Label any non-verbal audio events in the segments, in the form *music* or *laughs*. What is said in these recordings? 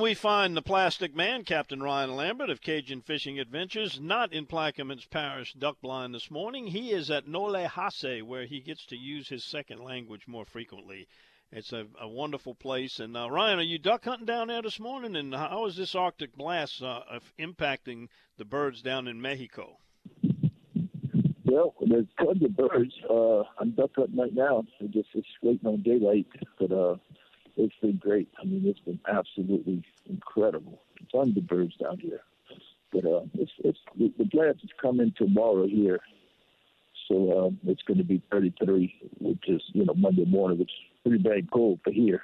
We find the plastic man, Captain Ryan Lambert of Cajun Fishing Adventures, not in Plaquemines Parish duck blind this morning. He is at Nole Hase, where he gets to use his second language more frequently. It's a, a wonderful place. And uh, Ryan, are you duck hunting down there this morning? And how is this Arctic blast uh, impacting the birds down in Mexico? Well, there's tons of birds. Uh, I'm duck hunting right now. I'm just, just waiting on daylight. But uh, it's been great. I mean, it's been absolutely incredible. Tons of birds down here. But uh, it's, it's the blast is coming tomorrow here, so uh, it's going to be 33, which is you know Monday morning, which is pretty bad cold for here.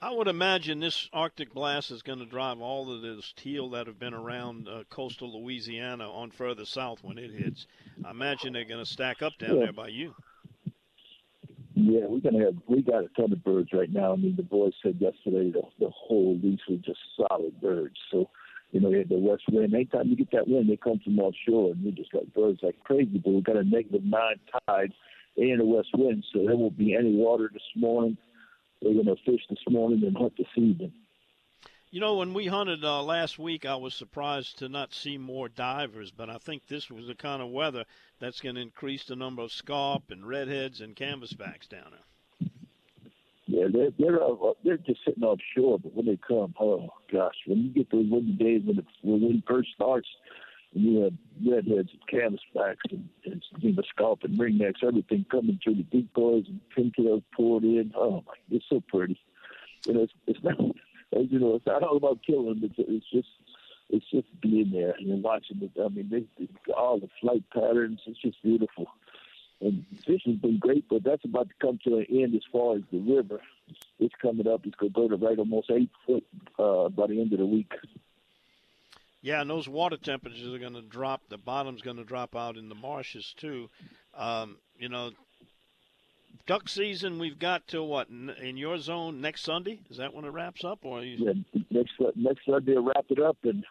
I would imagine this Arctic blast is going to drive all of those teal that have been around uh, coastal Louisiana on further south when it hits. I imagine they're going to stack up down yeah. there by you. Yeah, we're gonna have we got a ton of birds right now. I mean, the boys said yesterday the the whole lease was just solid birds. So, you know, we had the west wind. Anytime you get that wind, they come from offshore, and we just got birds like crazy. But we got a negative nine tide and a west wind, so there won't be any water this morning. We're gonna fish this morning and hunt this evening. You know, when we hunted uh, last week, I was surprised to not see more divers, but I think this was the kind of weather that's going to increase the number of scaup and redheads and canvasbacks down there. Yeah, they're they're uh, they're just sitting offshore, but when they come, oh gosh, when you get those windy days when the wind first starts, and you have redheads and canvasbacks and, and you know, scaup and ringnecks, everything coming through the decoys and pintails poured in. Oh my, it's so pretty. You know, it's, it's not you know, it's not all about killing. It's, it's just it's just being there and watching it. I mean, they, they, all the flight patterns. It's just beautiful. And fishing's been great, but that's about to come to an end as far as the river. It's coming up. It's going to go to right almost eight foot uh, by the end of the week. Yeah, and those water temperatures are going to drop. The bottom's going to drop out in the marshes too. Um, you know, duck season we've got till what in your zone next Sunday? Is that when it wraps up, or you... yeah, next next Sunday will wrap it up and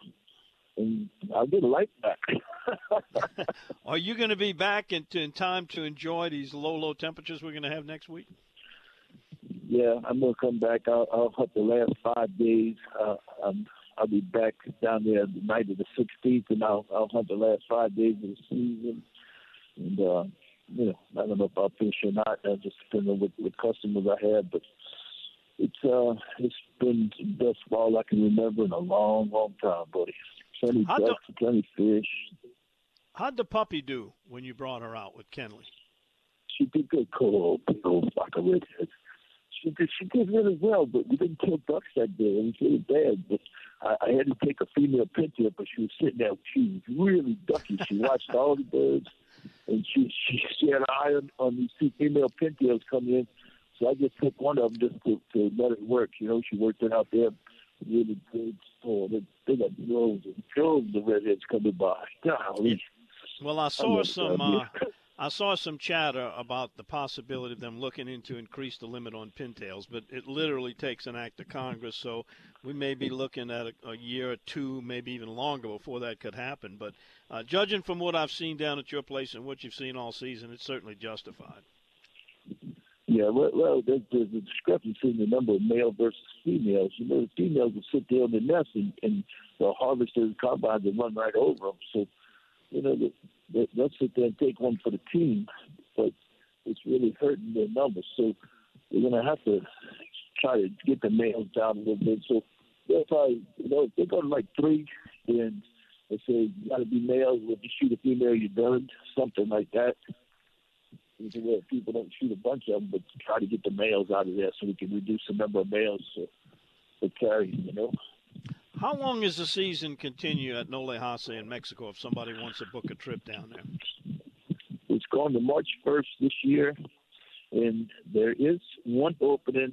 and I'll get a light back. *laughs* Are you going to be back in, in time to enjoy these low low temperatures we're going to have next week? Yeah, I'm going to come back. I'll, I'll hunt the last five days. Uh, um, I'll be back down there the night of the 16th, and I'll I'll hunt the last five days of the season. And uh, you know, I don't know if I'll finish or not. Uh, just depending on what, what customers I have, but it's uh, it's been the best fall I can remember in a long, long time, buddy. Plenty how'd ducks, the, plenty fish. How'd the puppy do when you brought her out with Kenley? She did good, cool, big old flock of redheads. She did, she did really well, but we didn't kill ducks that day. It was really bad. But I, I had to take a female pintail, but she was sitting there. She was really ducky. She *laughs* watched all the birds and she she, she had an eye on, on these two female pintails coming in. So I just took one of them just to, to let it work. You know, she worked it out there really good. Oh, they, they got droves and droves of redheads coming by. Golly. Well, I saw I some. Uh, I saw some chatter about the possibility of them looking into increase the limit on pintails, but it literally takes an act of Congress. So we may be looking at a, a year or two, maybe even longer before that could happen. But uh, judging from what I've seen down at your place and what you've seen all season, it's certainly justified. Yeah, well, well there's, there's a discrepancy in the number of male versus females. You know, the females will sit there in the nest and, and the harvesters, combines, will run right over them. So, you know, the, let's sit there and take one for the team, but it's really hurting their numbers. So we're going to have to try to get the males down a little bit. So they'll probably, you know, if they go to like three, then they say you got to be males. If you shoot a female, you're done. Something like that. to where people don't shoot a bunch of them, but try to get the males out of there so we can reduce the number of males to carry. You know. How long is the season continue at Nole Hase in Mexico if somebody wants to book a trip down there? It's going to March 1st this year, and there is one opening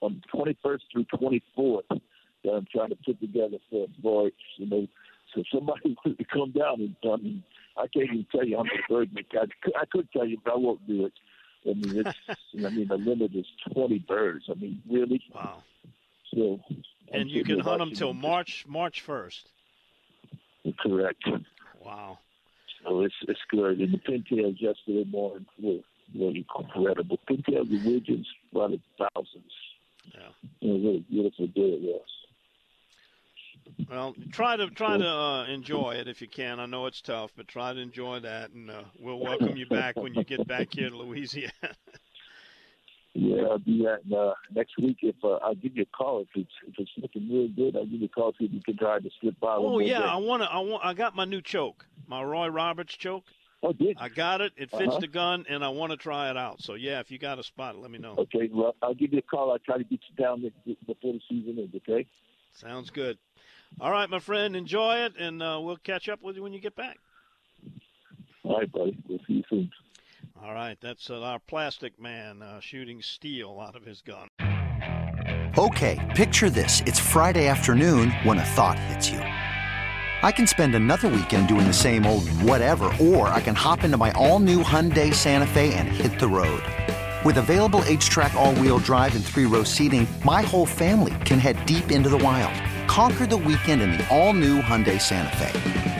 on 21st through 24th that I'm trying to put together for for you know. So somebody *laughs* wants to come down and I mean, I can't even tell you how many birds I could, I could tell you, but I won't do it. I mean, it's *laughs* I mean the limit is 20 birds. I mean, really. Wow. So. And you can hunt them till March March 1st. Correct. Wow. So it's it's good. And the pintails yesterday morning were were incredible. Pintails and widgeons by the thousands. Yeah. It was really beautiful day it was. Well, try to try to uh, enjoy it if you can. I know it's tough, but try to enjoy that, and uh, we'll welcome you back when you get back here to Louisiana. *laughs* yeah, I'll do that uh, next week. If uh, I'll give you a call if it's if it's looking real good, I'll give you a call see if you can try to slip by. Oh yeah, I want to. I want. I got my new choke, my Rob Roberts choke. Oh, did I got it. It fits uh-huh. the gun, and I want to try it out. So yeah, if you got a spot, let me know. Okay, well, I'll give you a call. I'll try to get you down before the season ends. Okay. Sounds good. All right, my friend, enjoy it, and uh, we'll catch up with you when you get back. All right, buddy. We'll see you soon. All right, that's uh, our plastic man uh, shooting steel out of his gun. Okay, picture this. It's Friday afternoon when a thought hits you. I can spend another weekend doing the same old whatever, or I can hop into my all-new Hyundai Santa Fe and hit the road. With available H-Track all-wheel drive and three-row seating, my whole family can head deep into the wild. Conquer the weekend in the all-new Hyundai Santa Fe.